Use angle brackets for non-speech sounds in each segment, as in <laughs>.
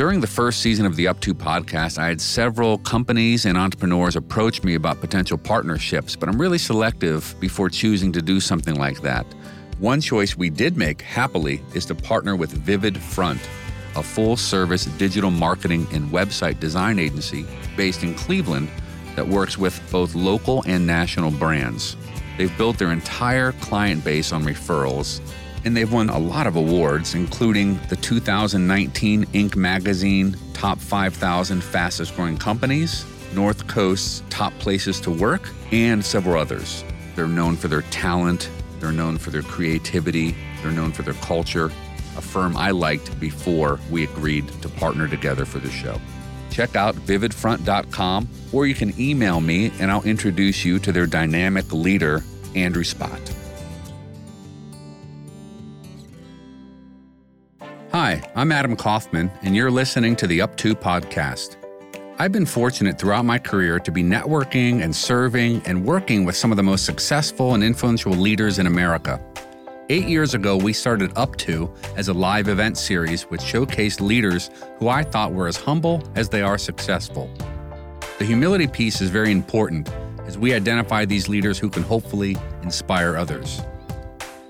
during the first season of the Up To podcast, I had several companies and entrepreneurs approach me about potential partnerships, but I'm really selective before choosing to do something like that. One choice we did make happily is to partner with Vivid Front, a full service digital marketing and website design agency based in Cleveland that works with both local and national brands. They've built their entire client base on referrals and they've won a lot of awards, including the 2019 Inc. magazine Top 5,000 Fastest Growing Companies, North Coast's Top Places to Work, and several others. They're known for their talent, they're known for their creativity, they're known for their culture, a firm I liked before we agreed to partner together for the show. Check out vividfront.com or you can email me and I'll introduce you to their dynamic leader, Andrew Spott. Hi, I'm Adam Kaufman, and you're listening to the Up To podcast. I've been fortunate throughout my career to be networking and serving and working with some of the most successful and influential leaders in America. Eight years ago, we started Up To as a live event series which showcased leaders who I thought were as humble as they are successful. The humility piece is very important as we identify these leaders who can hopefully inspire others.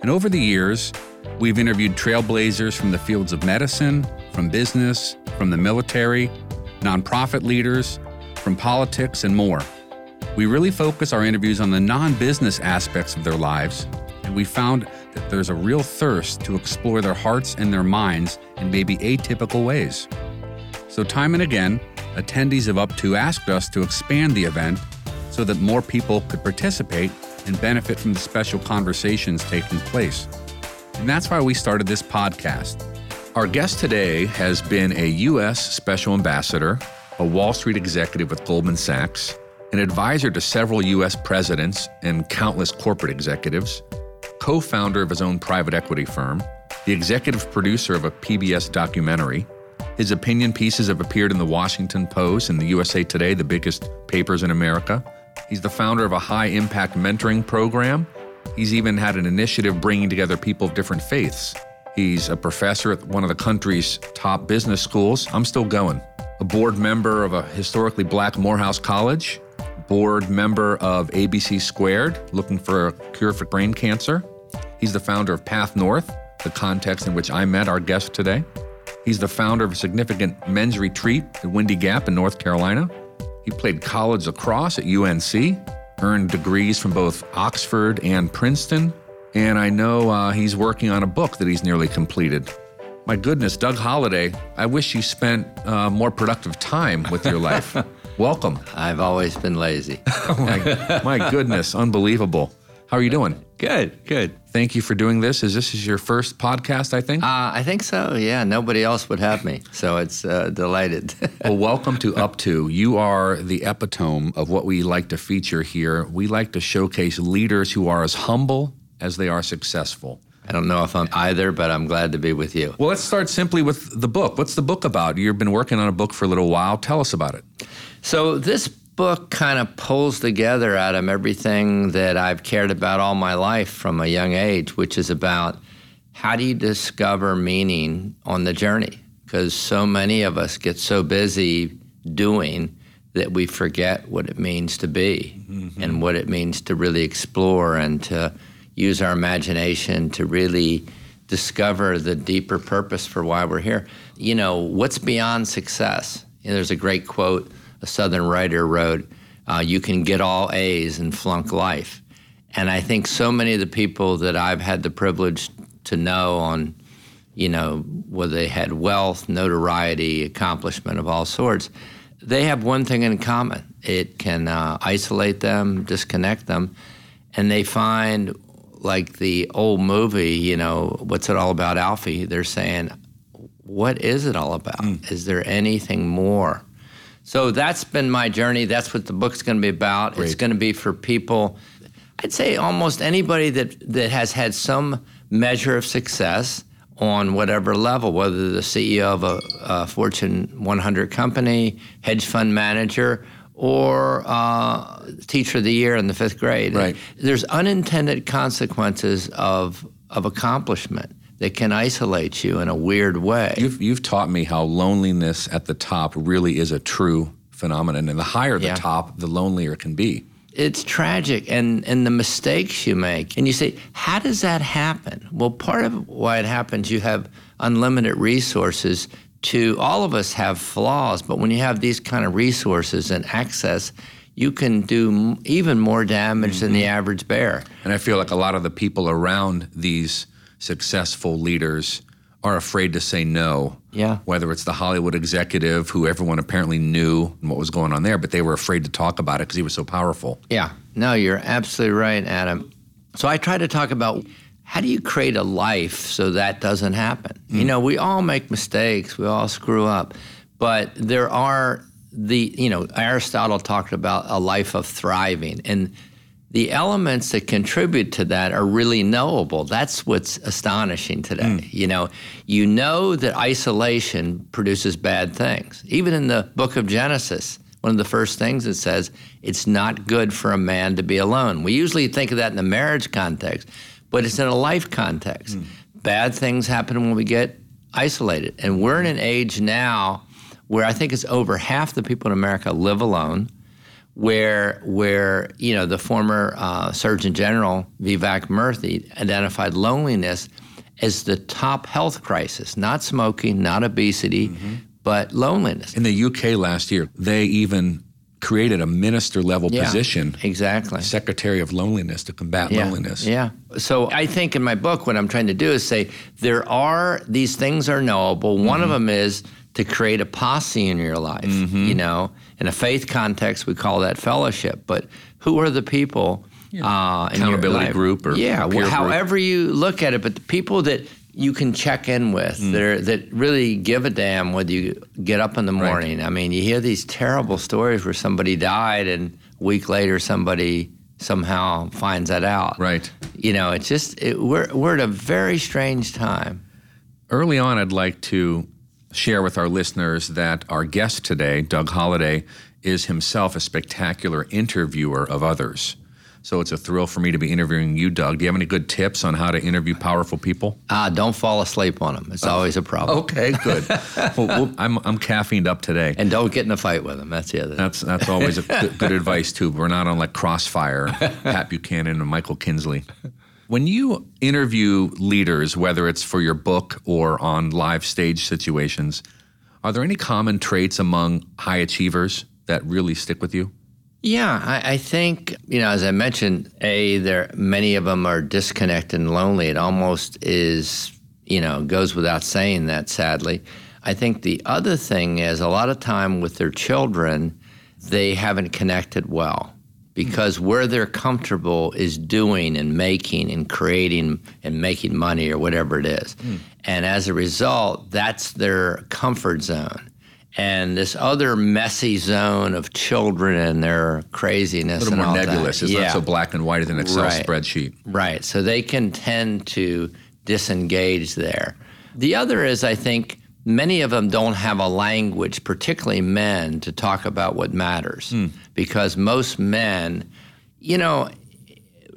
And over the years, We've interviewed trailblazers from the fields of medicine, from business, from the military, nonprofit leaders, from politics, and more. We really focus our interviews on the non business aspects of their lives, and we found that there's a real thirst to explore their hearts and their minds in maybe atypical ways. So, time and again, attendees of Up To asked us to expand the event so that more people could participate and benefit from the special conversations taking place. And that's why we started this podcast. Our guest today has been a U.S. Special Ambassador, a Wall Street executive with Goldman Sachs, an advisor to several U.S. presidents and countless corporate executives, co founder of his own private equity firm, the executive producer of a PBS documentary. His opinion pieces have appeared in the Washington Post and the USA Today, the biggest papers in America. He's the founder of a high impact mentoring program He's even had an initiative bringing together people of different faiths. He's a professor at one of the country's top business schools. I'm still going. A board member of a historically black Morehouse College, board member of ABC Squared, looking for a cure for brain cancer. He's the founder of Path North, the context in which I met our guest today. He's the founder of a significant men's retreat at Windy Gap in North Carolina. He played college lacrosse at UNC earned degrees from both Oxford and Princeton, and I know uh, he's working on a book that he's nearly completed. My goodness, Doug Holladay, I wish you spent uh, more productive time with your life. <laughs> Welcome. I've always been lazy. <laughs> oh my, my goodness, unbelievable. How are you doing? Good, good. Thank you for doing this. Is this is your first podcast? I think. Uh, I think so. Yeah, nobody else would have me, so it's uh, delighted. <laughs> well, welcome to Up To. You are the epitome of what we like to feature here. We like to showcase leaders who are as humble as they are successful. I don't know if I'm either, but I'm glad to be with you. Well, let's start simply with the book. What's the book about? You've been working on a book for a little while. Tell us about it. So this book kind of pulls together Adam everything that I've cared about all my life from a young age, which is about how do you discover meaning on the journey? Because so many of us get so busy doing that we forget what it means to be mm-hmm. and what it means to really explore and to use our imagination to really discover the deeper purpose for why we're here. You know, what's beyond success? You know, there's a great quote a Southern writer wrote, uh, "You can get all A's and flunk life." And I think so many of the people that I've had the privilege to know on, you know, whether they had wealth, notoriety, accomplishment of all sorts, they have one thing in common. It can uh, isolate them, disconnect them, and they find like the old movie, you know, what's it all about, Alfie? They're saying, what is it all about? Mm. Is there anything more? So that's been my journey. That's what the book's going to be about. Great. It's going to be for people, I'd say almost anybody that, that has had some measure of success on whatever level, whether the CEO of a, a Fortune 100 company, hedge fund manager, or uh, teacher of the year in the fifth grade. Right. There's unintended consequences of, of accomplishment that can isolate you in a weird way. You've, you've taught me how loneliness at the top really is a true phenomenon. And the higher the Yeah. top, the lonelier it can be. it's tragic and and the mistakes you make and you say how does that happen well part of why it happens you have unlimited resources to all of us have flaws but when you have these kind of resources and access you can do m- even more damage than the mm-hmm. average bear And I feel like a lot of the people around these successful leaders are afraid to say no. Yeah. Whether it's the Hollywood executive who everyone apparently knew what was going on there, but they were afraid to talk about it because he was so powerful. Yeah, no, you're absolutely right, Adam. So I try to talk about how do you create a life so that doesn't happen? You mm. know, we all make mistakes, we all screw up, but there are the, you know, Aristotle talked about a life of thriving and the elements that contribute to that are really knowable. That's what's astonishing today. Hmm. You know, you know that isolation produces bad things. Even in the book of Genesis, one of the first things it says, it's not good for a man to be alone. We usually think of that in the marriage context, but it's in a life context. Hmm. Bad things happen when we get isolated. And we're in an age now where I think it's over half the people in America live alone where where you know the former uh, Surgeon General Vivek Murthy identified loneliness as the top health crisis, not smoking, not obesity, but loneliness. In the UK last year, they even created a minister level Yeah, position, exactly. Secretary of Loneliness, to combat Yeah, loneliness. Yeah. So I think in my book, what I'm trying to do is say there are these things are knowable. One of Mm-hmm. them is to create a posse in your life. Mm-hmm. You know, in a faith context, we call that fellowship. But who are the people? Uh, in your Accountability group or yeah, well, peer group. however you look at it, but the people that you can check in with Mm. that, that really give a damn whether you get up in the morning. I mean, you hear these terrible stories where somebody died and a week later somebody somehow finds that out. Right. You know, it's just it, we're we're at a very strange time. Early on, I'd like to share with our listeners that our guest today, Doug Holladay, is himself a spectacular interviewer of others. So it's a thrill for me to be interviewing you, Doug. Do you have any good tips on how to interview powerful people? Ah, don't fall asleep on them. It's always a problem. Okay, good. <laughs> well, well, I'm, I'm caffeined up today. And don't get in a fight with them. That's the other. thing. That's that's always a <laughs> good, good advice too. We're not on like Crossfire, Pat Buchanan and Michael Kinsley. When you interview leaders, whether it's for your book or on live stage situations, are there any common traits among high achievers that really stick with you? Yeah, I, I think you know, as I mentioned, a there many of them are disconnected and lonely. It almost is, you know, goes without saying that. Sadly, I think the other thing is a lot of time with their children, they haven't connected well because where they're comfortable is doing and making and creating and making money or whatever it is, hmm. and as a result, that's their comfort zone and this other messy zone of children and their craziness. A little and more all nebulous. That. It's yeah. not so black and white as an Excel Right. spreadsheet. Right. So they can tend to disengage there. The other is, I think, many of them don't have a language, particularly men, to talk about what matters. Hmm. Because most men, you know,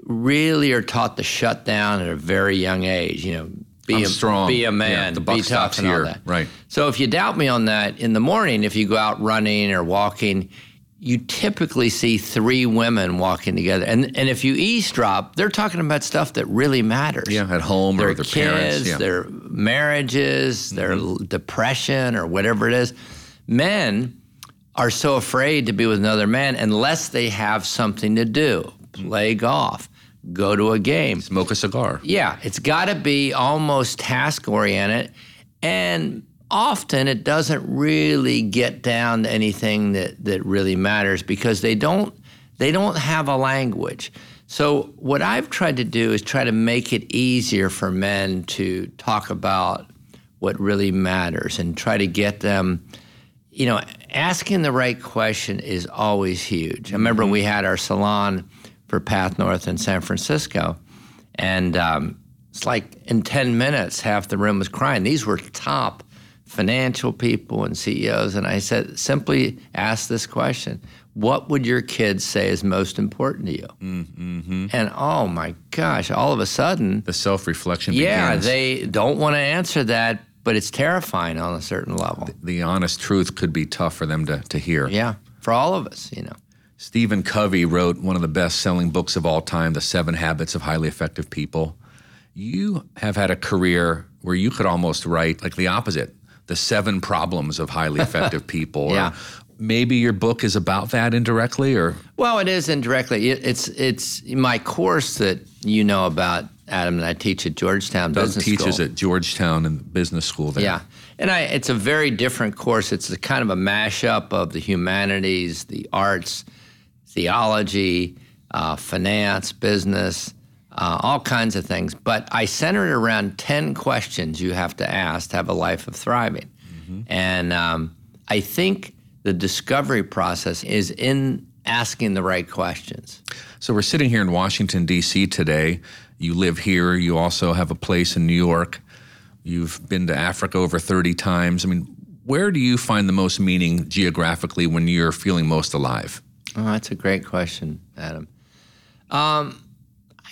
really are taught to shut down at a very young age. You know, be I'm a strong. be a man, the buck be tough, and all that. Right. So if you doubt me on that, in the morning, if you go out running or walking, you typically see three women walking together. And and if you eavesdrop, they're talking about stuff that really matters. Yeah, at home Their or their kids, parents. Yeah. Mm-hmm. their marriages, their depression or whatever it is. Men are so afraid to be with another man unless they have something to do. Play golf, go to a game. Smoke a cigar. Yeah, it's got to be almost task oriented. And often it doesn't really get down to anything that, that really matters because they don't they don't have a language. So what I've tried to do is try to make it easier for men to talk about what really matters and try to get them you know, asking the right question is always huge. I remember we had our salon for Path North in San Francisco, and um, it's like in 10 minutes, half the room was crying. These were top financial people and CEOs, and I said, simply ask this question What would your kids say is most important to you? Mm-hmm. And oh my gosh, all of a sudden, the self reflection yeah, begins. they don't want to answer that, but it's terrifying on a certain level. the honest truth could be tough for them to, to hear. Yeah, for all of us, you know. Stephen Covey wrote one of the best selling books of all time, The Seven Habits of Highly Effective People. You have had a career where you could almost write like the opposite the seven problems of highly <laughs> effective people. Yeah. Maybe your book is about that indirectly or Well, it is indirectly. It, it's it's my course that you know about, Adam, that I teach at Georgetown Doug Business teaches School. at Georgetown and business school there. Yeah, and I, it's a very different course. It's a kind of a mashup of the humanities, the arts, theology, uh, finance, business, uh, all kinds of things. But I centered around 10 questions you have to ask to have a life of thriving. And um, I think the discovery process is in asking the right questions. So we're sitting here in Washington, D.C. today. You live here. You also have a place in New York. You've been to Africa over 30 times. I mean, where do you find the most meaning geographically when you're feeling most alive? Oh, that's a great question, Adam. Um,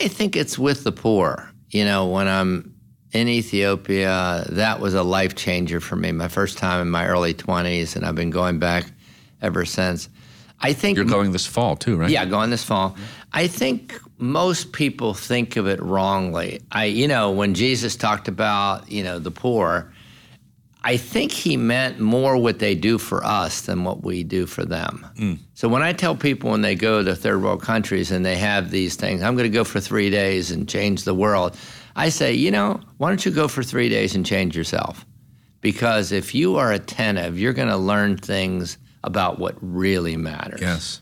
I think it's with the poor. You know, when I'm in Ethiopia, that was a life changer for me. My first time in my early 20s, and I've been going back ever since. I think You're going this fall too, right? yeah, going this fall. I think most people think of it wrongly. I, you know, when Jesus talked about, you know, the poor, I think he meant more what they do for us than what we do for them. Mm. So when I tell people when they go to third world countries and they have these things, I'm going to go for three days and change the world. I say, you know, why don't you go for three days and change yourself? Because if you are attentive, you're going to learn things about what really matters Yes.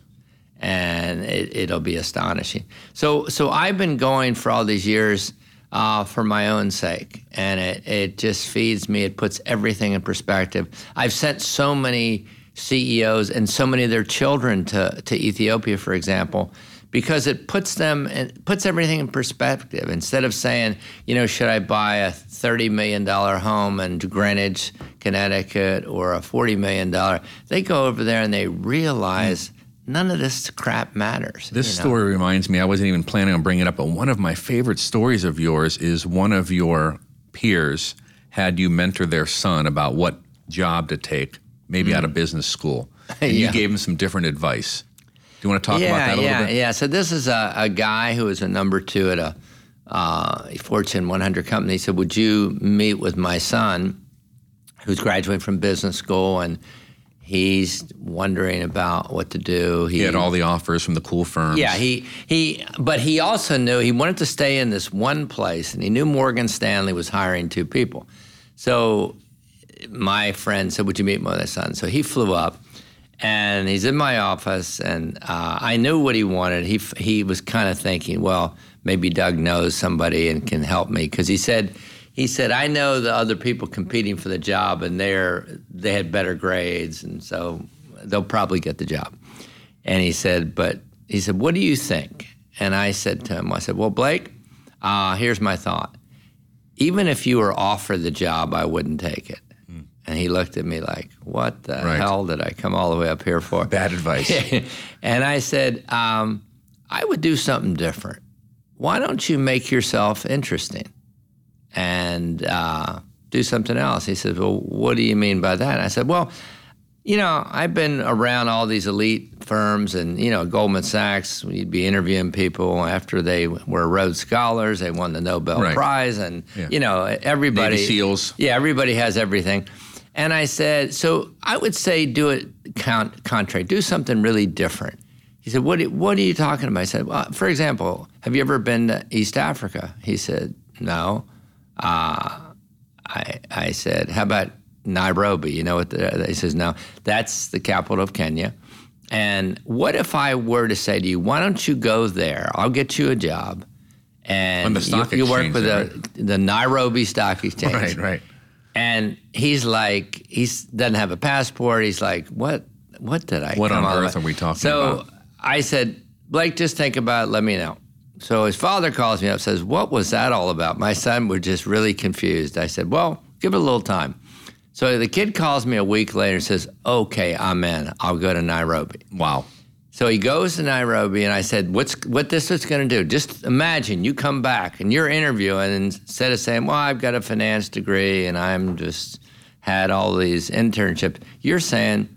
and it, it'll be astonishing. So, so I've been going for all these years uh, for my own sake, and it, it just feeds me. It puts everything in perspective. I've sent so many CEOs and so many of their children to, to Ethiopia, for example, because it puts them it puts everything in perspective. Instead of saying, you know, should I buy a thirty million dollar home in Greenwich, Connecticut, or a forty million dollar, they go over there and they realize none of this crap matters. This you know? story reminds me, I wasn't even planning on bringing it up, but one of my favorite stories of yours is one of your peers had you mentor their son about what job to take, maybe out of business school. <laughs> And Yeah. you gave him some different advice. Do you want to talk yeah, about that a yeah, little bit? yeah. So this is a, a guy who is a number two at a uh, Fortune 100 company. He said, "Would you meet with my son, who's graduating from business school, and he's wondering about what to do." He had all the offers from the cool firms. Yeah, he he, but he also knew he wanted to stay in this one place, and he knew Morgan Stanley was hiring two people. So my friend said, "Would you meet my son?" So he flew up, and he's in my office, and uh, I knew what he wanted. He he was kind of thinking, well, maybe Doug knows somebody and can help me because he said. He said, "I know the other people competing for the job, and they're they had better grades, and so they'll probably get the job." And he said, "But he said, what do you think?" And I said to him, "I said, well, Blake, uh, here's my thought. Even if you were offered the job, I wouldn't take it." And he looked at me like, "What the Right. hell did I come all the way up here for?" Bad advice. <laughs> and I said, um, I would do something different. Why don't you make yourself interesting and uh, do something else? He said, Well, what do you mean by that? And I said, Well, you know, I've been around all these elite firms and, you know, Goldman Sachs, you'd be interviewing people after they were Rhodes Scholars, they won the Nobel Right. Prize, and, Yeah. you know, everybody. Navy SEALs. Yeah, everybody has everything. And I said, so I would say do it count, contrary, do something really different. He said, what, what are you talking about? I said, well, for example, have you ever been to East Africa? He said, no. Uh, I, I said, how about Nairobi? You know what? The, he says, no, that's the capital of Kenya. And what if I were to say to you, why don't you go there? I'll get you a job. And the stock you, you work with there, the, the Nairobi Stock Exchange. Right, right. And he's like, he doesn't have a passport. He's like, what? What did I? What on earth way-" are we talking so about? So I said, Blake, just think about it. Let me know. So his father calls me up, says, "What was that all about?" My son was just really confused. I said, "Well, give it a little time." So the kid calls me a week later and says, "Okay, I'm in. I'll go to Nairobi." Wow. So he goes to Nairobi, and I said, "What's what this is going to do? Just imagine you come back and you're interviewing, and instead of saying, "Well, I've got a finance degree and I'm just had all these internships," you're saying,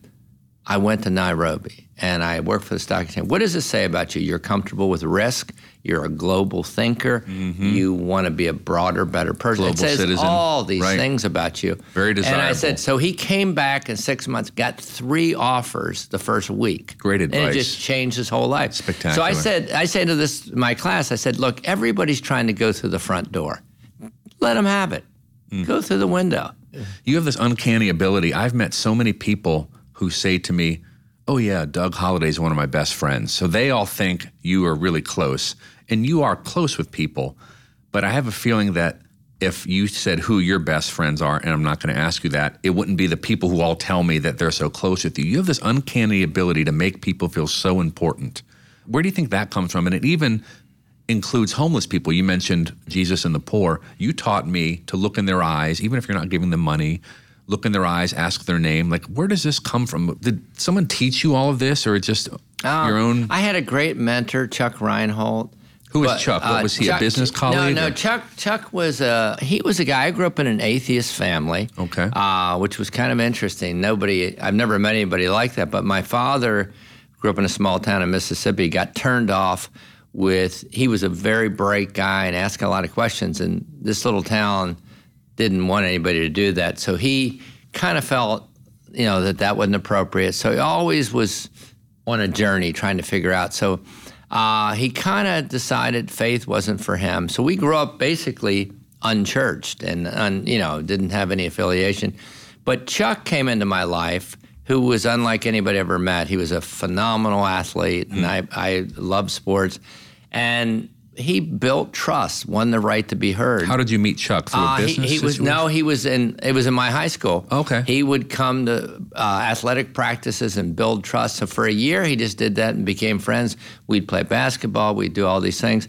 "I went to Nairobi and I worked for the stock exchange." What does it say about you? You're comfortable with risk. You're a global thinker. You want to be a broader, better person. Mm-hmm. Global it says citizen. all these Right. things about you. Very desirable. And I said, so he came back in six months, got three offers the first week. Great advice. And it just changed his whole life. Spectacular. So I said, I say to this my class, I said, look, everybody's trying to go through the front door. Let them have it. Mm. Go through the window. You have this uncanny ability. I've met so many people who say to me, Oh, yeah, Doug Holladay's one of my best friends. So they all think you are really close, and you are close with people. But I have a feeling that if you said who your best friends are, and I'm not going to ask you that, it wouldn't be the people who all tell me that they're so close with you. You have this uncanny ability to make people feel so important. Where do you think that comes from? And it even includes homeless people. You mentioned Jesus and the poor. You taught me to look in their eyes, even if you're not giving them money, look in their eyes, ask their name. Like, where does this come from? Did someone teach you all of this, or just your own? I had a great mentor, Chuck Reinhold. Who was But, Chuck? What uh, was he? Chuck- a business colleague? No, no. or- Chuck. Chuck was a he was a guy. I grew up in an atheist family. Okay. Uh, which was kind of interesting. Nobody. I've never met anybody like that. But my father grew up in a small town in Mississippi. Got turned off with. He was a very bright guy and asked a lot of questions. And this little town didn't want anybody to do that. So he kind of felt, you know, that that wasn't appropriate. So he always was on a journey trying to figure out. So uh, he kind of decided faith wasn't for him. So we grew up basically unchurched and, un, you know, didn't have any affiliation. But Chuck came into my life, who was unlike anybody I ever met. He was a phenomenal athlete, and I, I love sports. And he built trust, won the right to be heard. How did you meet Chuck through Uh, he, business? he was no, he was in. It was in my high school. Okay. He would come to uh, athletic practices and build trust. So for a year, he just did that and became friends. We'd play basketball. We'd do all these things,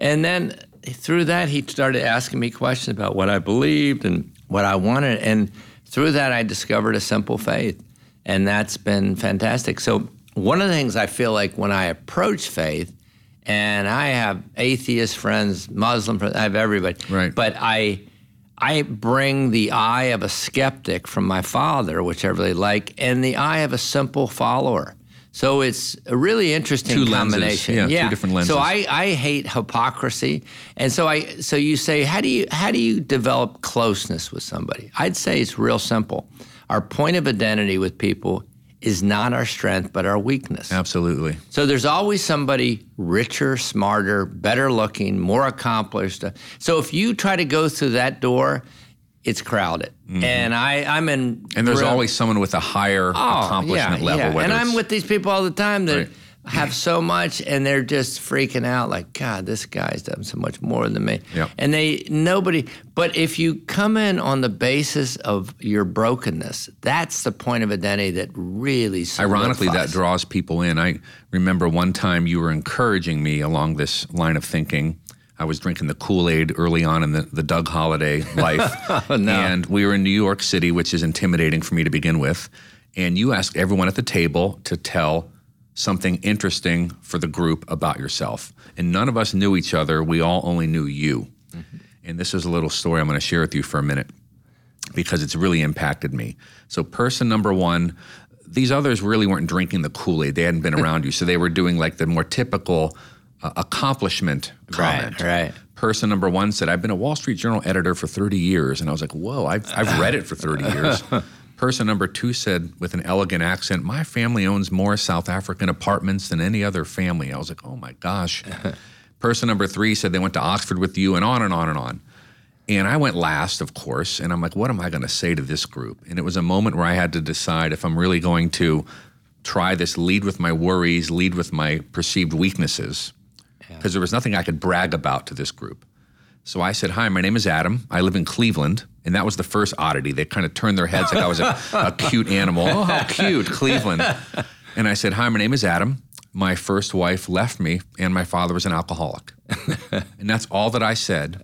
and then through that, he started asking me questions about what I believed and what I wanted. And through that, I discovered a simple faith, and that's been fantastic. So one of the things I feel like when I approach faith. And I have atheist friends, Muslim friends, I have everybody. Right. But I I bring the eye of a skeptic from my father, which I really like, and the eye of a simple follower. So it's a really interesting Two lenses. combination. Yeah, two different lenses. So I, I hate hypocrisy, and so I so you say how do you how do you develop closeness with somebody? I'd say it's real simple. Our point of identity with people is not our strength but our weakness. Absolutely. So there's always somebody richer, smarter, better looking, more accomplished. So if you try to go through that door, it's crowded. And I, I'm in. Mm-hmm. And there's real- always someone with a higher Oh, accomplishment yeah, level. yeah. And I'm with these people all the time that Right. Have so much, and they're just freaking out. Like, God, this guy's done so much more than me. Yep. And they nobody. But if you come in on the basis of your brokenness, that's the point of identity that really. Ironically, that draws people in. I remember one time you were encouraging me along this line of thinking. I was drinking the Kool Aid early on in the, the Doug Holladay life. <laughs> Oh, no. And we were in New York City, which is intimidating for me to begin with. And you asked everyone at the table to tell something interesting for the group about yourself. And none of us knew each other. We all only knew you. And this is a little story I'm going to share with you for a minute because it's really impacted me. So, person number one, these others really weren't drinking the Kool Aid. They hadn't been <laughs> around you. So, they were doing like the more typical uh, accomplishment comment. right. Person number one said, I've been a Wall Street Journal editor for 30 years. And I was like, whoa, I've, I've read it for 30 years. <laughs> Person number two said, with an elegant accent, My family owns more South African apartments than any other family. I was like, oh my gosh. <laughs> Person number three said they went to Oxford with you, and on and on and on. And I went last, of course, and I'm like, what am I going to say to this group? And it was a moment where I had to decide if I'm really going to try this lead with my worries, lead with my perceived weaknesses, because there was nothing I could brag about to this group. So I said, Hi, my name is Adam. I live in Cleveland. And that was the first oddity. They kind of turned their heads like I was a, a <laughs> cute animal. Oh, how cute, Cleveland. <laughs> And I said, Hi, my name is Adam. My first wife left me, and my father was an alcoholic. <laughs> and that's all that I said.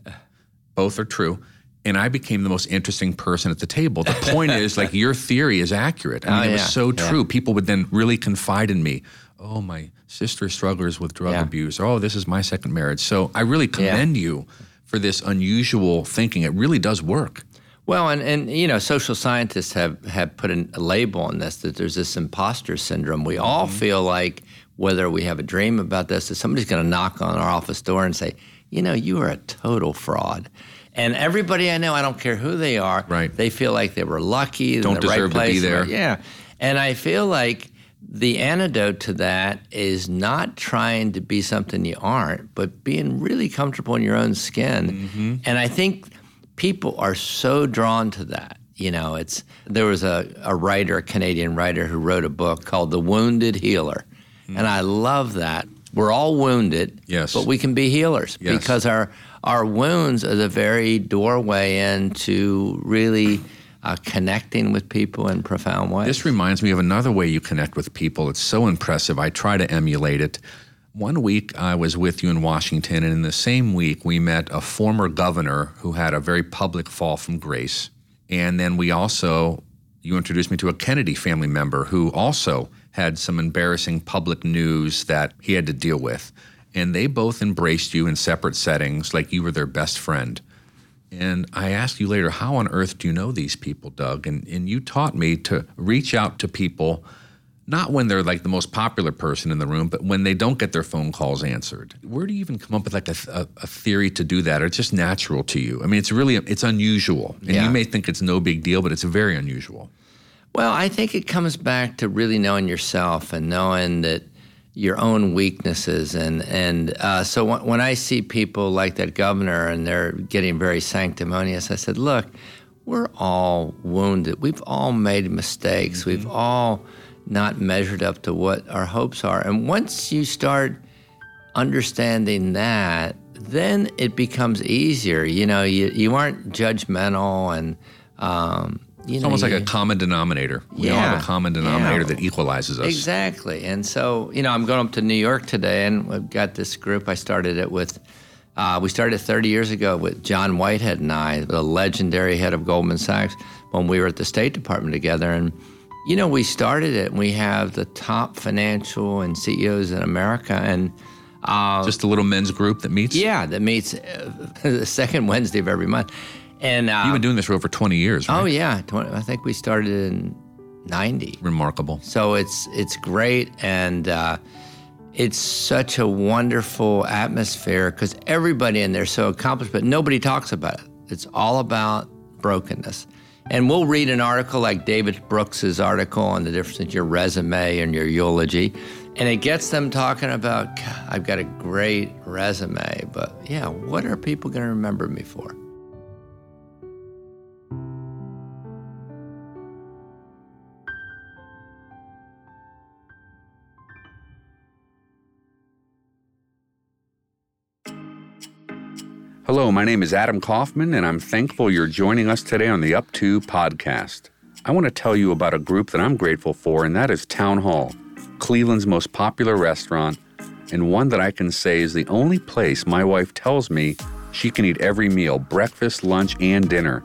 Both are true. and I became the most interesting person at the table. The point is, like, your theory is accurate. I mean, Oh, it yeah. was so Yeah. true. People would then really confide in me. Oh, my sister struggles with drug Yeah. abuse. Or, oh, this is my second marriage. So I really commend you for this unusual thinking. It really does work. Well, and, and you know, social scientists have, have put an, a label on this that there's this imposter syndrome. We all feel like whether we have a dream about this, that somebody's going to knock on our office door and say, you know, you are a total fraud. And everybody I know, I don't care who they are, Right. they feel like they were lucky, in Don't the right deserve to be place. there. Yeah. And I feel like the antidote to that is not trying to be something you aren't, but being really comfortable in your own skin. Mm-hmm. And I think people are so drawn to that. You know, it's there was a, a writer, a Canadian writer, who wrote a book called The Wounded Healer. And I love that. We're all wounded, Yes. but we can be healers Yes. because our our wounds are the very doorway into really uh, connecting with people in profound ways. This reminds me of another way you connect with people. It's so impressive. I try to emulate it. One week I was with you in Washington, and in the same week we met a former governor who had a very public fall from grace. And then we also, you introduced me to a Kennedy family member who also had some embarrassing public news that he had to deal with. And they both embraced you in separate settings like you were their best friend. And I asked you later, how on earth do you know these people, Doug? And, and you taught me to reach out to people, not when they're like the most popular person in the room, but when they don't get their phone calls answered. Where do you even come up with like a, a, a theory to do that? Or it's just natural to you? I mean, it's really, it's unusual. And Yeah. you may think it's no big deal, but it's very unusual. Well, I think it comes back to really knowing yourself and knowing that your own weaknesses and and uh, so when, when I see people like that governor and they're getting very sanctimonious, I said, look, we're all wounded. We've all made mistakes. We've all not measured up to what our hopes are. And once you start understanding that, then it becomes easier. You know, you you aren't judgmental and. Um, you It's know, almost like you- a common denominator. We all have a common denominator Yeah. that equalizes us. Exactly. And so, you know, I'm going up to New York today, and we've got this group. I started it with, uh, we started 30 years ago with John Whitehead and I, the legendary head of Goldman Sachs, when we were at the State Department together. And, you know, we started it, and we have the top financial and CEOs in America. And, Just a little men's group that meets. yeah, that meets uh, <laughs> the second Wednesday of every month. And, uh, You've been doing this for over 20 years, right? oh, yeah, 20, I think we started in 90. Remarkable. So it's it's great and uh, it's such a wonderful atmosphere because everybody in there is so accomplished, but nobody talks about it. It's all about brokenness. And we'll read an article like David Brooks's article on the difference in your resume and your eulogy, and it gets them talking about, I've got a great resume, but yeah, what are people going to remember me for? My name is Adam Kaufman, and I'm thankful you're joining us today on the Up To podcast. I want to tell you about a group that I'm grateful for, and that is Town Hall, Cleveland's most popular restaurant, and one that I can say is the only place my wife tells me she can eat every meal breakfast, lunch, and dinner.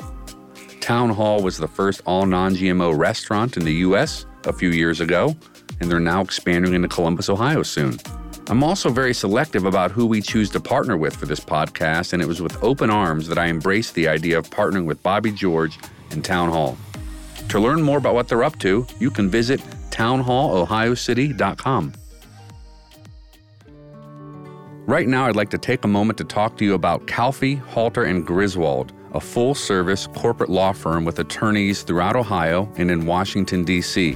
Town Hall was the first all non GMO restaurant in the U.S. a few years ago, and they're now expanding into Columbus, Ohio soon. I'm also very selective about who we choose to partner with for this podcast, and it was with open arms that I embraced the idea of partnering with Bobby George and Town Hall. To learn more about what they're up to, you can visit townhallohiocity.com. Right now, I'd like to take a moment to talk to you about Calfee, Halter, and Griswold, a full service corporate law firm with attorneys throughout Ohio and in Washington, D.C.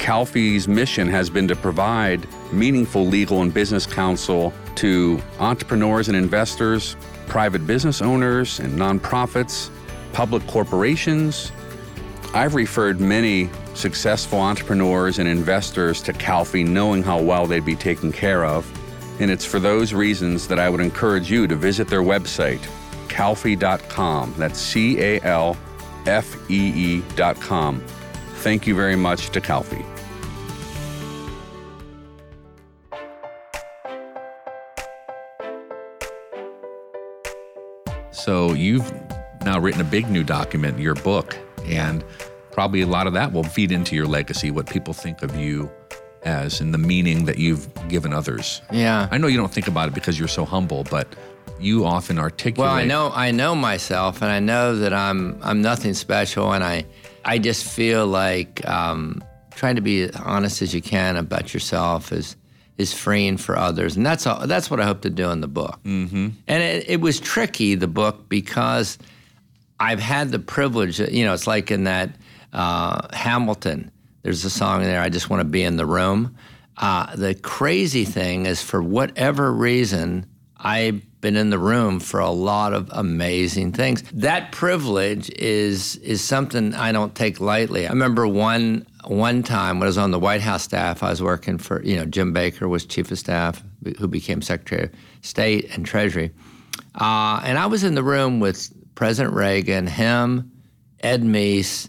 Calfee's mission has been to provide meaningful legal and business counsel to entrepreneurs and investors, private business owners and nonprofits, public corporations. I've referred many successful entrepreneurs and investors to Calfee knowing how well they'd be taken care of. And it's for those reasons that I would encourage you to visit their website, calfee.com. That's C A L F E E.com. Thank you very much to Calfee. So you've now written a big new document, your book, and probably a lot of that will feed into your legacy, what people think of you as and the meaning that you've given others. Yeah. I know you don't think about it because you're so humble, but you often articulate. Well, I know I know myself, and I know that I'm I'm nothing special, and I I just feel like um, trying to be as honest as you can about yourself is is freeing for others, and that's all, that's what I hope to do in the book. Mm-hmm. And it, it was tricky the book because I've had the privilege. You know, it's like in that uh, Hamilton. There's a song there. I just want to be in the room. Uh, the crazy thing is, for whatever reason, I've been in the room for a lot of amazing things. That privilege is is something I don't take lightly. I remember one one time when I was on the White House staff, I was working for you know Jim Baker was chief of staff, who became Secretary of State and Treasury, uh, and I was in the room with President Reagan, him, Ed Meese,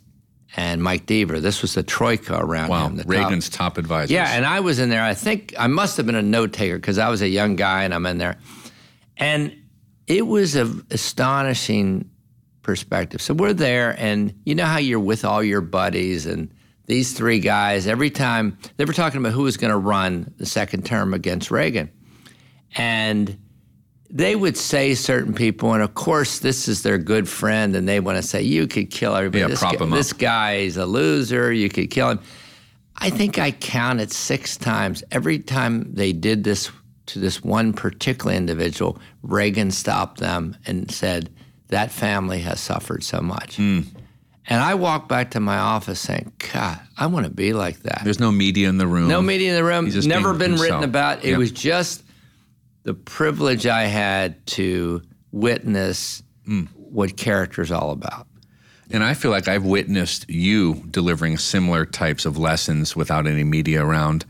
and Mike Deaver. This was the troika around wow, him. the Reagan's top, advisor. Yeah, and I was in there. I think I must have been a note taker because I was a young guy and I'm in there. And it was an astonishing perspective. So we're there, and you know how you're with all your buddies and these three guys. Every time they were talking about who was going to run the second term against Reagan. And they would say certain people, and of course, this is their good friend, and they want to say, You could kill everybody. Yeah, this, prop guy, him up. this guy is a loser. You could kill him. I think I counted six times. Every time they did this to this one particular individual, Reagan stopped them and said, That family has suffered so much. Hmm. And I walked back to my office saying, God, I want to be like that. There's no media in the room. No media in the room. Never been written about. It Yep. was just the privilege I had to witness Hmm. what character's all about. And I feel like I've witnessed you delivering similar types of lessons without any media around.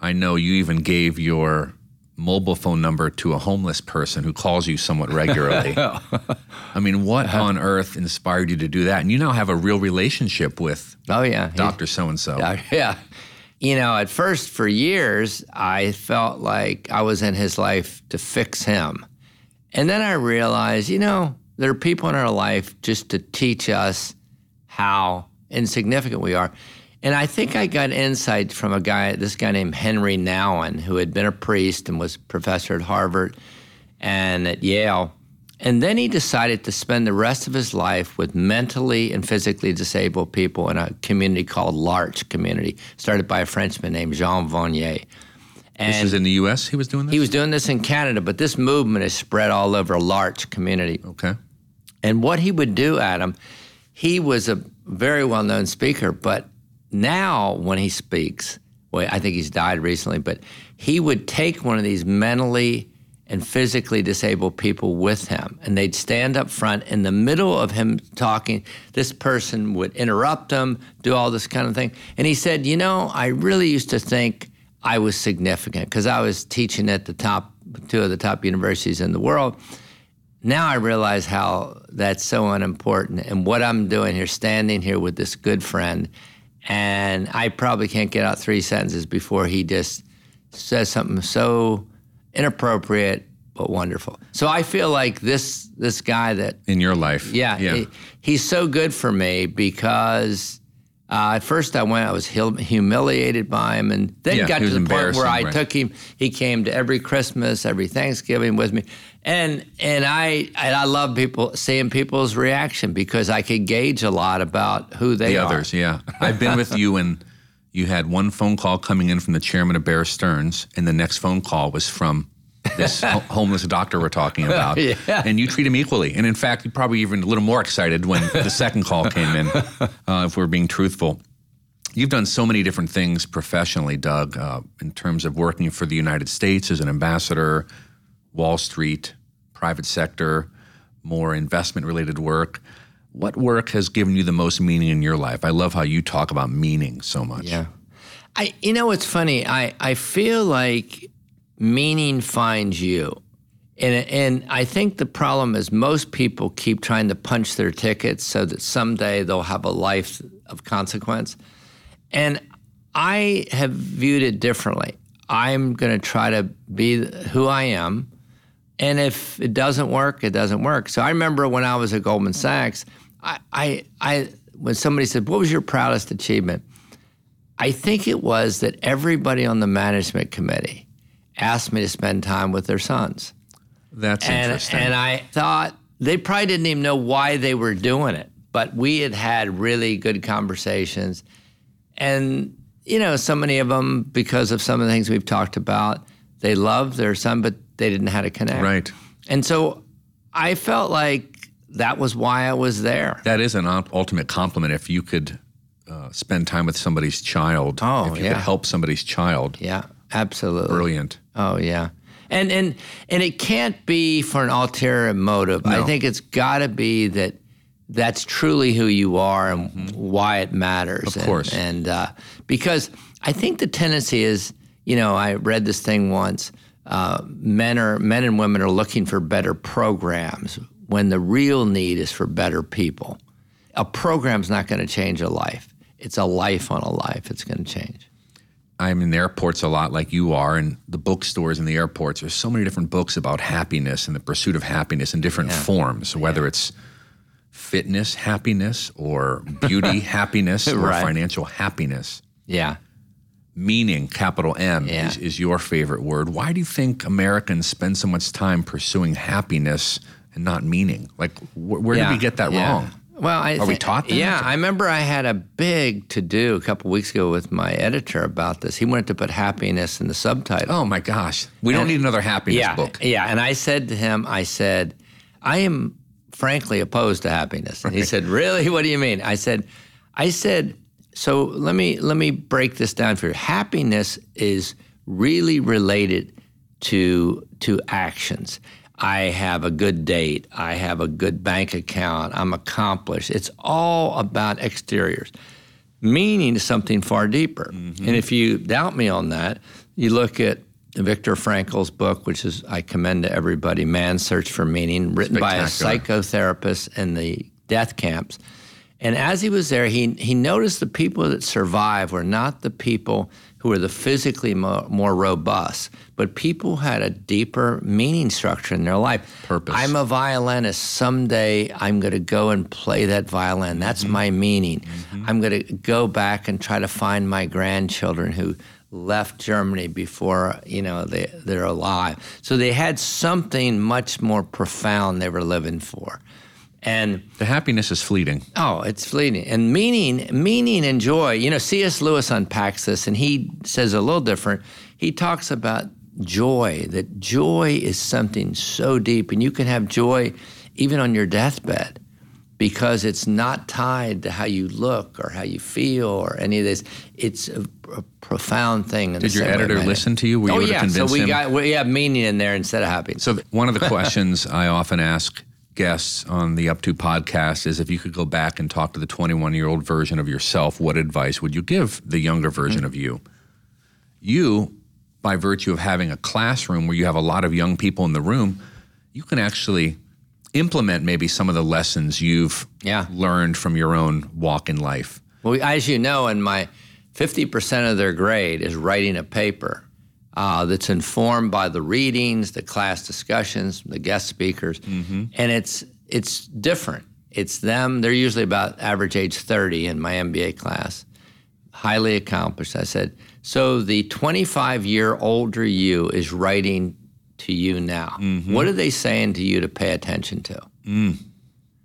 I know you even gave your mobile phone number to a homeless person who calls you somewhat regularly. <laughs> I mean, what Uh-huh. on earth inspired you to do that? And you now have a real relationship with Oh yeah, Dr. So and so. Yeah, <laughs> yeah. You know, at first, for years, I felt like I was in his life to fix him. And then I realized, you know, there are people in our life just to teach us how insignificant we are. And I think I got insight from a guy, this guy named Henry Nouwen, who had been a priest and was professor at Harvard and at Yale. And then he decided to spend the rest of his life with mentally and physically disabled people in a community called L'Arche Community, started by a Frenchman named Jean Vanier. And This is in the U.S. He was doing this. he was doing this in Canada, but this movement is spread all over L'Arche Community. okay. And what he would do, Adam, he was a very well known speaker, but now when he speaks, well, I think he's died recently, but he would take one of these mentally and physically disabled people with him, and they'd stand up front in the middle of him talking. This person would interrupt him, do all this kind of thing. And he said, You know, I really used to think I was significant because I was teaching at the top, two of the top universities in the world now I realize how that's so unimportant and what I'm doing here, standing here with this good friend, and I probably can't get out three sentences before he just says something so inappropriate but wonderful. So I feel like this this guy that In your life. yeah, Yeah. he- he's so good for me because uh, at first I went, I was humiliated by him, and then Yeah, got to the point where I right. took him. He came to every Christmas, every Thanksgiving with me, and and I and I love people seeing people's reaction because I could gauge a lot about who they are. the are. others, yeah. I've been with you and you had one phone call coming in from the chairman of Bear Stearns, and the next phone call was from this <laughs> ho- homeless doctor we're talking about. Yeah. And you treat him equally. And in fact, you're probably even a little more excited when the second call came in, <laughs> uh, if we're being truthful. You've done so many different things professionally, Doug, uh, in terms of working for the United States as an ambassador, Wall Street, private sector, more investment related work. What work has given you the most meaning in your life? I love how you talk about meaning so much. Yeah. I you know what's funny? I, I feel like meaning finds you. And and I think the problem is most people keep trying to punch their tickets so that someday they'll have a life of consequence. And I have viewed it differently. I'm going to try to be who I am And if it doesn't work, it doesn't work. So I remember when I was at Goldman Sachs, I, I, I when somebody said, "What was your proudest achievement?" I think it was that everybody on the management committee asked me to spend time with their sons. That's and, interesting. And I thought they probably didn't even know why they were doing it, but we had had really good conversations. And, you know, so many of them, because of some of the things we've talked about, they love their son, but they didn't know how to connect. Right. And so I felt like that was why I was there. That is an ultimate compliment if you could uh, spend time with somebody's child. Oh, if you yeah. could help somebody's child. Yeah, absolutely. Brilliant. Oh yeah. And and and it can't be for an ulterior motive. No. I think it's got to be that that's truly who you are and why it matters. Of And- course. And, uh, because I think the tendency is, you know, I read this thing once. Uh, men are men and women are looking for better programs when the real need is for better people. A program's not going to change a life. It's a life on a life. It's going to change. I'm in the airports a lot, like you are, and the bookstores in the airports. There's so many different books about happiness and the pursuit of happiness in different forms, whether it's fitness happiness or beauty <laughs> happiness or Right. financial happiness. Yeah. Meaning, capital M, Yeah. is, is your favorite word. Why do you think Americans spend so much time pursuing happiness and not meaning? Like, wh- where did we get that yeah. wrong? Well, I Are we taught that? Yeah, I remember I had a big to do a couple weeks ago with my editor about this. He wanted to put happiness in the subtitle. Oh my gosh, we don't need another happiness yeah, book. yeah. And I said to him, I said, I am frankly opposed to happiness. And he said, Really? What do you mean? I said, I said, so let me let me break this down for you. Happiness is really related to to actions. I have a good date. I have a good bank account. I'm accomplished. It's all about exteriors. Meaning is something far deeper. Mm-hmm. And if you doubt me on that, you look at Viktor Frankl's book, which is I commend to everybody, Man's Search for Meaning, written by a psychotherapist in the death camps. And as he was there, he, he noticed the people that survived were not the people who were the physically more, more robust, but people who had a deeper meaning structure in their life. Purpose. I'm a violinist. Someday I'm going to go and play that violin. That's mm-hmm. my meaning. Mm-hmm. I'm going to go back and try to find my grandchildren who left Germany before you know they they're alive. So they had something much more profound they were living for, and. The happiness is fleeting. Oh, it's fleeting. And meaning, meaning and joy. You know, C.S. Lewis unpacks this and he says a little different. He talks about joy, that joy is something so deep, and you can have joy even on your deathbed because it's not tied to how you look or how you feel or any of this. It's a, a profound thing. in Did the your editor listen to you? Were you oh, able to yeah. convince so we him? got we have meaning in there instead of happiness. So one of the <laughs> questions I often ask guests on the Up to podcast is if you could go back and talk to the 21 year old version of yourself, what advice would you give the younger version of you? You, by virtue of having a classroom where you have a lot of young people in the room, you can actually implement maybe some of the lessons you've Yeah. learned from your own walk in life. Well, as you know, in my 50% of their grade is writing a paper uh, that's informed by the readings, the class discussions, the guest speakers, mm-hmm. and it's it's different. It's them. They're usually about average age 30 in my MBA class, highly accomplished. I said, so the 25 year older you is writing to you now. Mm-hmm. What are they saying to you to pay attention to? Mm.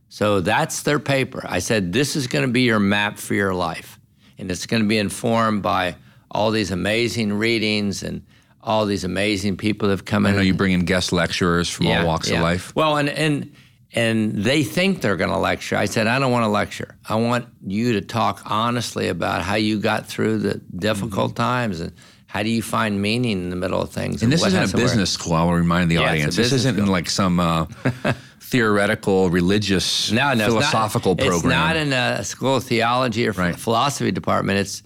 So that's their paper. I said, this is going to be your map for your life. And it's going to be informed by all these amazing readings and all these amazing people have come I in. know you bring in guest lecturers from all walks yeah. of life. Well, and, and, and they think they're going to lecture. I said, I don't want to lecture. I want you to talk honestly about how you got through the difficult times and how do you find meaning in the middle of things. And this isn't a business school. I will remind the Yeah, audience. This isn't school. like some uh, <laughs> theoretical, religious, No, no, philosophical it's not, program. It's not in a school of theology or Right. philosophy department. It's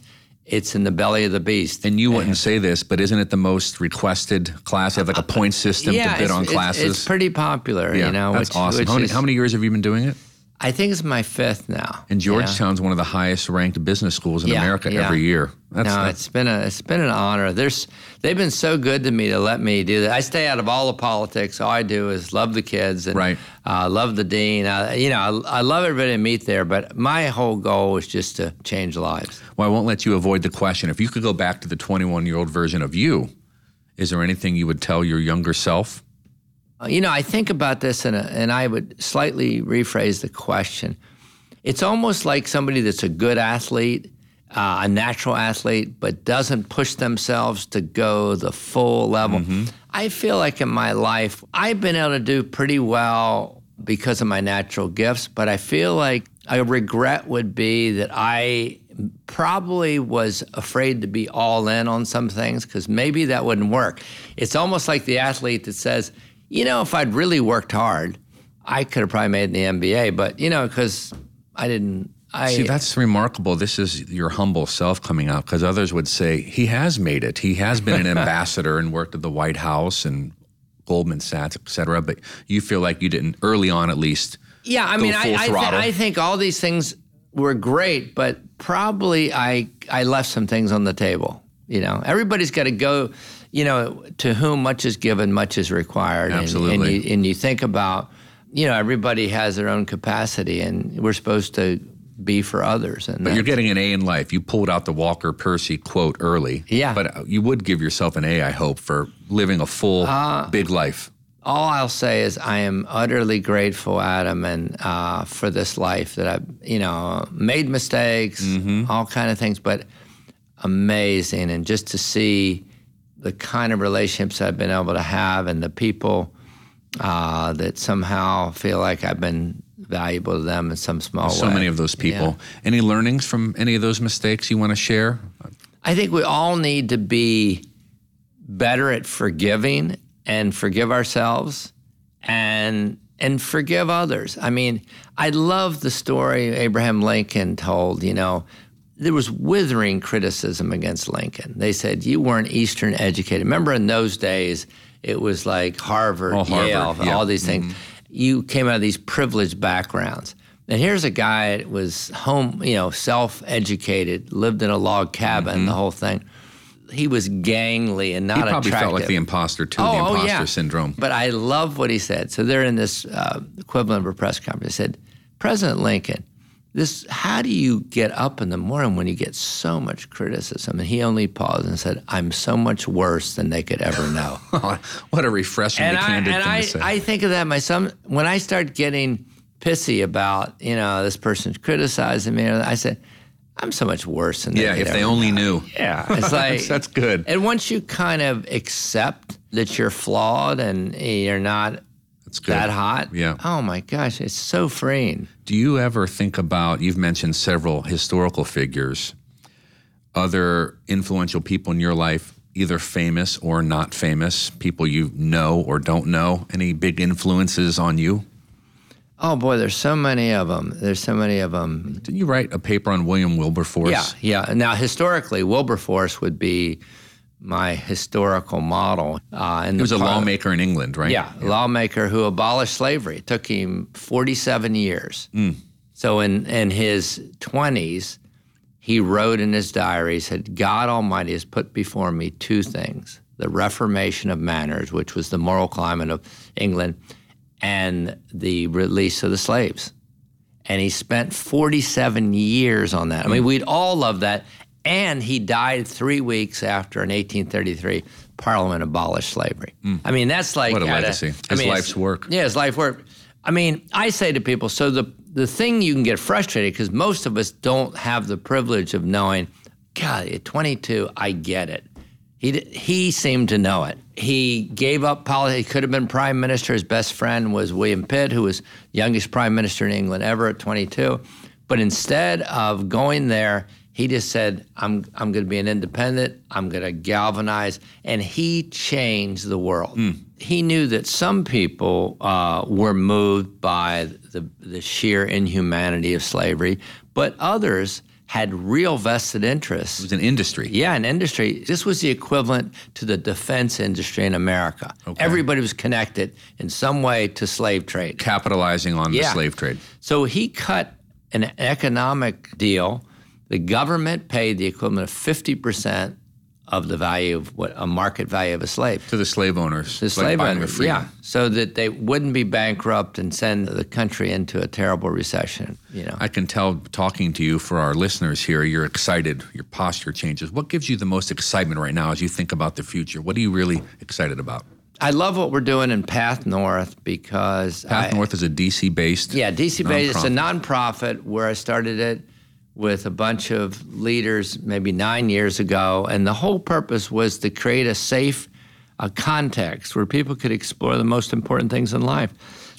it's in the belly of the beast. and you wouldn't say this, but isn't it the most requested class? You have like a point system yeah, to bid it's, on it's- classes. It's, pretty popular. yeah, you know, that's which, awesome. which How many, is- how many years have you been doing it? I think it's my fifth now. And Georgetown's yeah. one of the highest ranked business schools in yeah, America yeah. every year. That's, no, it's been a it's been an honor. There's they've been so good to me to let me do that. I stay out of all the politics. All I do is love the kids and right. uh, love the dean. I, you know, I, I, love everybody to meet there. But my whole goal is just to change lives. Well, I won't let you avoid the question. If you could go back to the 21 year old version of you, is there anything you would tell your younger self? Uh, you know, I think about this and and I would slightly rephrase the question it's almost like somebody that's a good athlete, uh, a natural athlete, but doesn't push themselves to go the full level. Mm-hmm. I feel like in my life, I've been able to do pretty well because of my natural gifts, but I feel like a regret would be that I probably was afraid to be all in on some things because maybe that wouldn't work. It's almost like the athlete that says, you know, if I'd really worked hard, I could have probably made the NBA, but you know, because I didn't. I, See, that's remarkable. This is your humble self coming out because others would say he has made it. He has been an <laughs> ambassador and worked at the White House and Goldman Sachs, et cetera. But you feel like you didn't early on, at least. Yeah, I mean, I, I, th- I think all these things were great, but probably I I left some things on the table. You know, everybody's got to go. You know, to whom much is given, much is required. Absolutely. And, and, you, and you think about you know, everybody has their own capacity, and we're supposed to be for others. And but you're getting an A in life. You pulled out the Walker Percy quote early. Yeah. But you would give yourself an A, I hope, for living a full, uh, big life. All I'll say is I am utterly grateful, Adam, and uh, for this life that I've, you know, made mistakes, mm-hmm. all kind of things, but amazing, and just to see the kind of relationships I've been able to have and the people uh, that somehow feel like I've been valuable to them in some small so way. So many of those people. Yeah. Any learnings from any of those mistakes you want to share? I think we all need to be better at forgiving and forgive ourselves and and forgive others. I mean, I love the story Abraham Lincoln told, you know, there was withering criticism against Lincoln. They said you weren't Eastern educated. Remember in those days, it was like Harvard, oh, Harvard Yale, yeah. all these things. Mm-hmm. You came out of these privileged backgrounds. And here's a guy that was home, you know, self-educated, lived in a log cabin, mm-hmm. the whole thing. He was gangly and not he probably attractive. felt like the imposter too, oh, the imposter oh, yeah. syndrome. But I love what he said. So they're in this uh, equivalent of a press conference. They said, President Lincoln, this how do you get up in the morning when you get so much criticism and he only paused and said i'm so much worse than they could ever know <laughs> what a refreshing and, I, and thing I, to say. I think of that myself when i start getting pissy about you know this person's criticizing me i said i'm so much worse than yeah if they only know. knew yeah <laughs> it's like that's good and once you kind of accept that you're flawed and you're not that's good. That hot? Yeah. Oh my gosh, it's so freeing. Do you ever think about, you've mentioned several historical figures, other influential people in your life, either famous or not famous, people you know or don't know? Any big influences on you? Oh boy, there's so many of them. There's so many of them. Didn't you write a paper on William Wilberforce? Yeah, yeah. Now, historically, Wilberforce would be my historical model. Uh, he was a lawmaker in England, right? Yeah, yeah, lawmaker who abolished slavery. It took him 47 years. Mm. So in, in his 20s, he wrote in his he said, God Almighty has put before me two things the reformation of manners, which was the moral climate of England, and the release of the slaves. And he spent 47 years on that. I mean, we'd all love that. And he died three weeks after in 1833 Parliament abolished slavery. Mm. I mean, that's like what a legacy. His I mean, life's work. Yeah, his life work. I mean, I say to people, so the the thing you can get frustrated because most of us don't have the privilege of knowing. God, at 22, I get it. He he seemed to know it. He gave up politics. He could have been prime minister. His best friend was William Pitt, who was youngest prime minister in England ever at 22. But instead of going there, he just said, I'm, I'm going to be an independent, I'm going to galvanize. And he changed the world. Mm. He knew that some people uh, were moved by the, the sheer inhumanity of slavery, but others had real vested interests. It was an industry. Yeah, an industry. This was the equivalent to the defense industry in America. Okay. Everybody was connected in some way to slave trade. Capitalizing on the slave trade. So he cut an economic deal. The government paid the equivalent of 50% of the value of what a market value of a slave. To the slave owners. The slave a owners, yeah, so that they wouldn't be bankrupt and send the country into a terrible recession. You know, I can tell talking to you for our listeners here, you're excited, your posture changes. What gives you the most excitement right now as you think about the future? What are you really excited about? I love what we're doing in Path North because Path I- North is a DC based. Yeah, DC based. It's a nonprofit where I started it with a bunch of leaders maybe nine years ago, and the whole purpose was to create a safe a context where people could explore the most important things in life.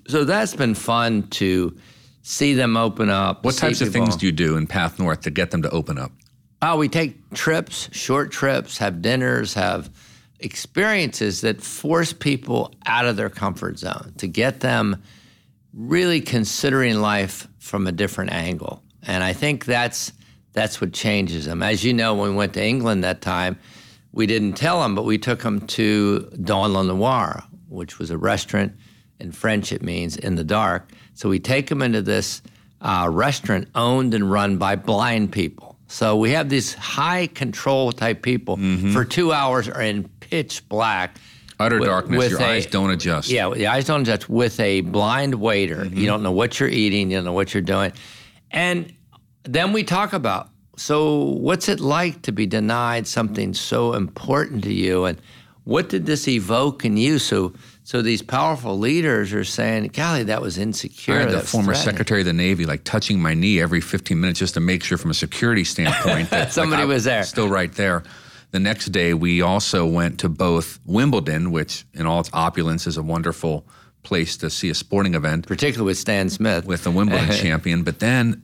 So that's been fun to see them open up. What types of things do you do in Path North to get them to open up? Oh, we take trips, short trips, have dinners, have experiences that force people out of their comfort zone to get them really considering life from a different angle. And I think that's that's what changes them. As you know, when we went to England that time, we didn't tell them, but we took them to Dans le Noir, which was a restaurant. In French, it means in the dark. So we take them into this uh, restaurant owned and run by blind people. So we have these high control type people for two hours are in pitch black. Utter with- darkness, with your a- eyes don't adjust. Yeah, the eyes don't adjust with a blind waiter. You don't know what you're eating, you don't know what you're doing. And then we talk about so what's it like to be denied something so important to you and what did this evoke in you? So so these powerful leaders are saying, golly, that was insecure. I had the former. Secretary of the Navy like touching my knee every 15 minutes just to make sure from a security standpoint that <laughs> Somebody I was there. Still right there. The next day, we also went to both Wimbledon, which in all its opulence is a wonderful place to see a sporting event Particularly with Stan Smith. with the Wimbledon <laughs> champion. But then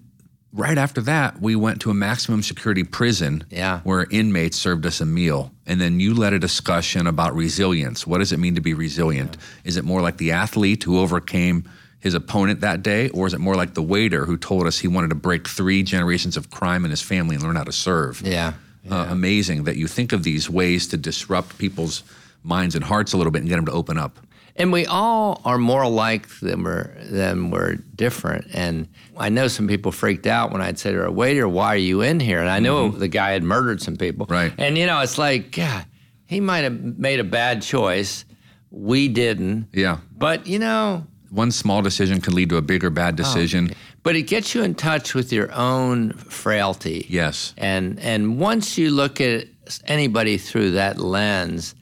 right after that, we went to a maximum security prison Yeah. where inmates served us a meal. And then you led a discussion about resilience. What does it mean to be resilient? Is it more like the athlete who overcame his opponent that day, or is it more like the waiter who told us he wanted to break three generations of crime in his family and learn how to serve? yeah. Uh, amazing that you think of these ways to disrupt people's minds and hearts a little bit and get them to open up. And we all are more alike than we're than we're different. And I know some people freaked out when I'd say to a waiter, "Why are you in here?" And I know mm-hmm. the guy had murdered some people. Right. And you know, it's like, God, he might have made a bad choice. We didn't. Yeah. But you know, One small decision can lead to a bigger bad oh, decision. but it gets you in touch with your own frailty. Yes. And and once you look at anybody through that lens,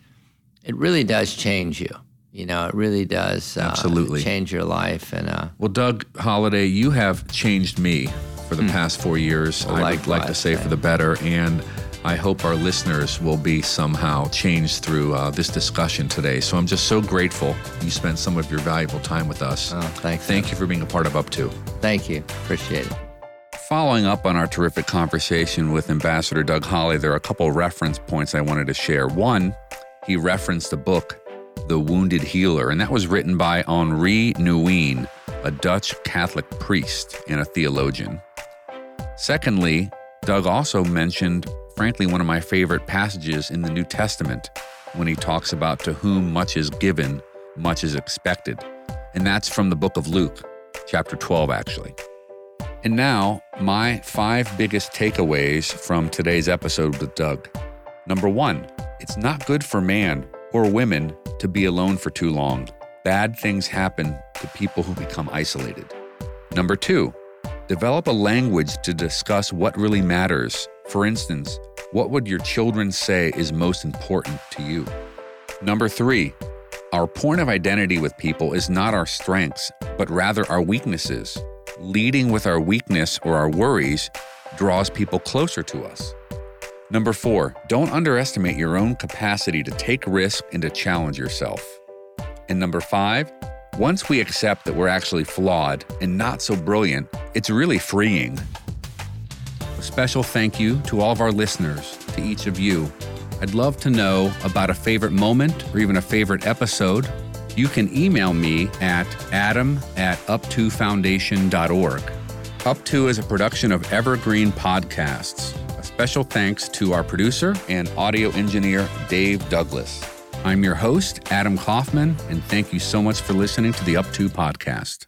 it really does change you. You know, it really does uh, Absolutely. change your life. And uh, Well, Doug Holladay, you have changed me for the past four years. I would like to say for the better, and I hope our listeners will be somehow changed through uh, this discussion today. So I'm just so grateful you spent some of your valuable time with us. oh, thanks. Thank you for being a part of Up To. Thank you. Appreciate it. Following up on our terrific conversation with Ambassador Doug Holly, there are a couple of reference points I wanted to share. One, he referenced the book, The Wounded Healer, and that was written by Henri Nouwen, a Dutch Catholic priest and a theologian. Secondly, Doug also mentioned, frankly, one of my favorite passages in the New Testament when he talks about to whom much is given, much is expected. And that's from the book of Luke, chapter 12, actually. And now, my five biggest takeaways from today's episode with Doug. Number one, it's not good for man or women to be alone for too long. Bad things happen to people who become isolated. Number two, develop a language to discuss what really matters. For instance, what would your children say is most important to you? Number three, our point of identity with people is not our strengths, but rather our weaknesses. Leading with our weakness or our worries draws people closer to us. Number four, don't underestimate your own capacity to take risk and to challenge yourself. And number five, once we accept that we're actually flawed and not so brilliant, it's really freeing. A special thank you to all of our listeners, to each of you. I'd love to know about a favorite moment or even a favorite episode. You can email me at adam at up2foundation.org. Up To is a production of Evergreen Podcasts. Special thanks to our producer and audio engineer, Dave Douglas. I'm your host, Adam Kaufman, and thank you so much for listening to the Up To podcast.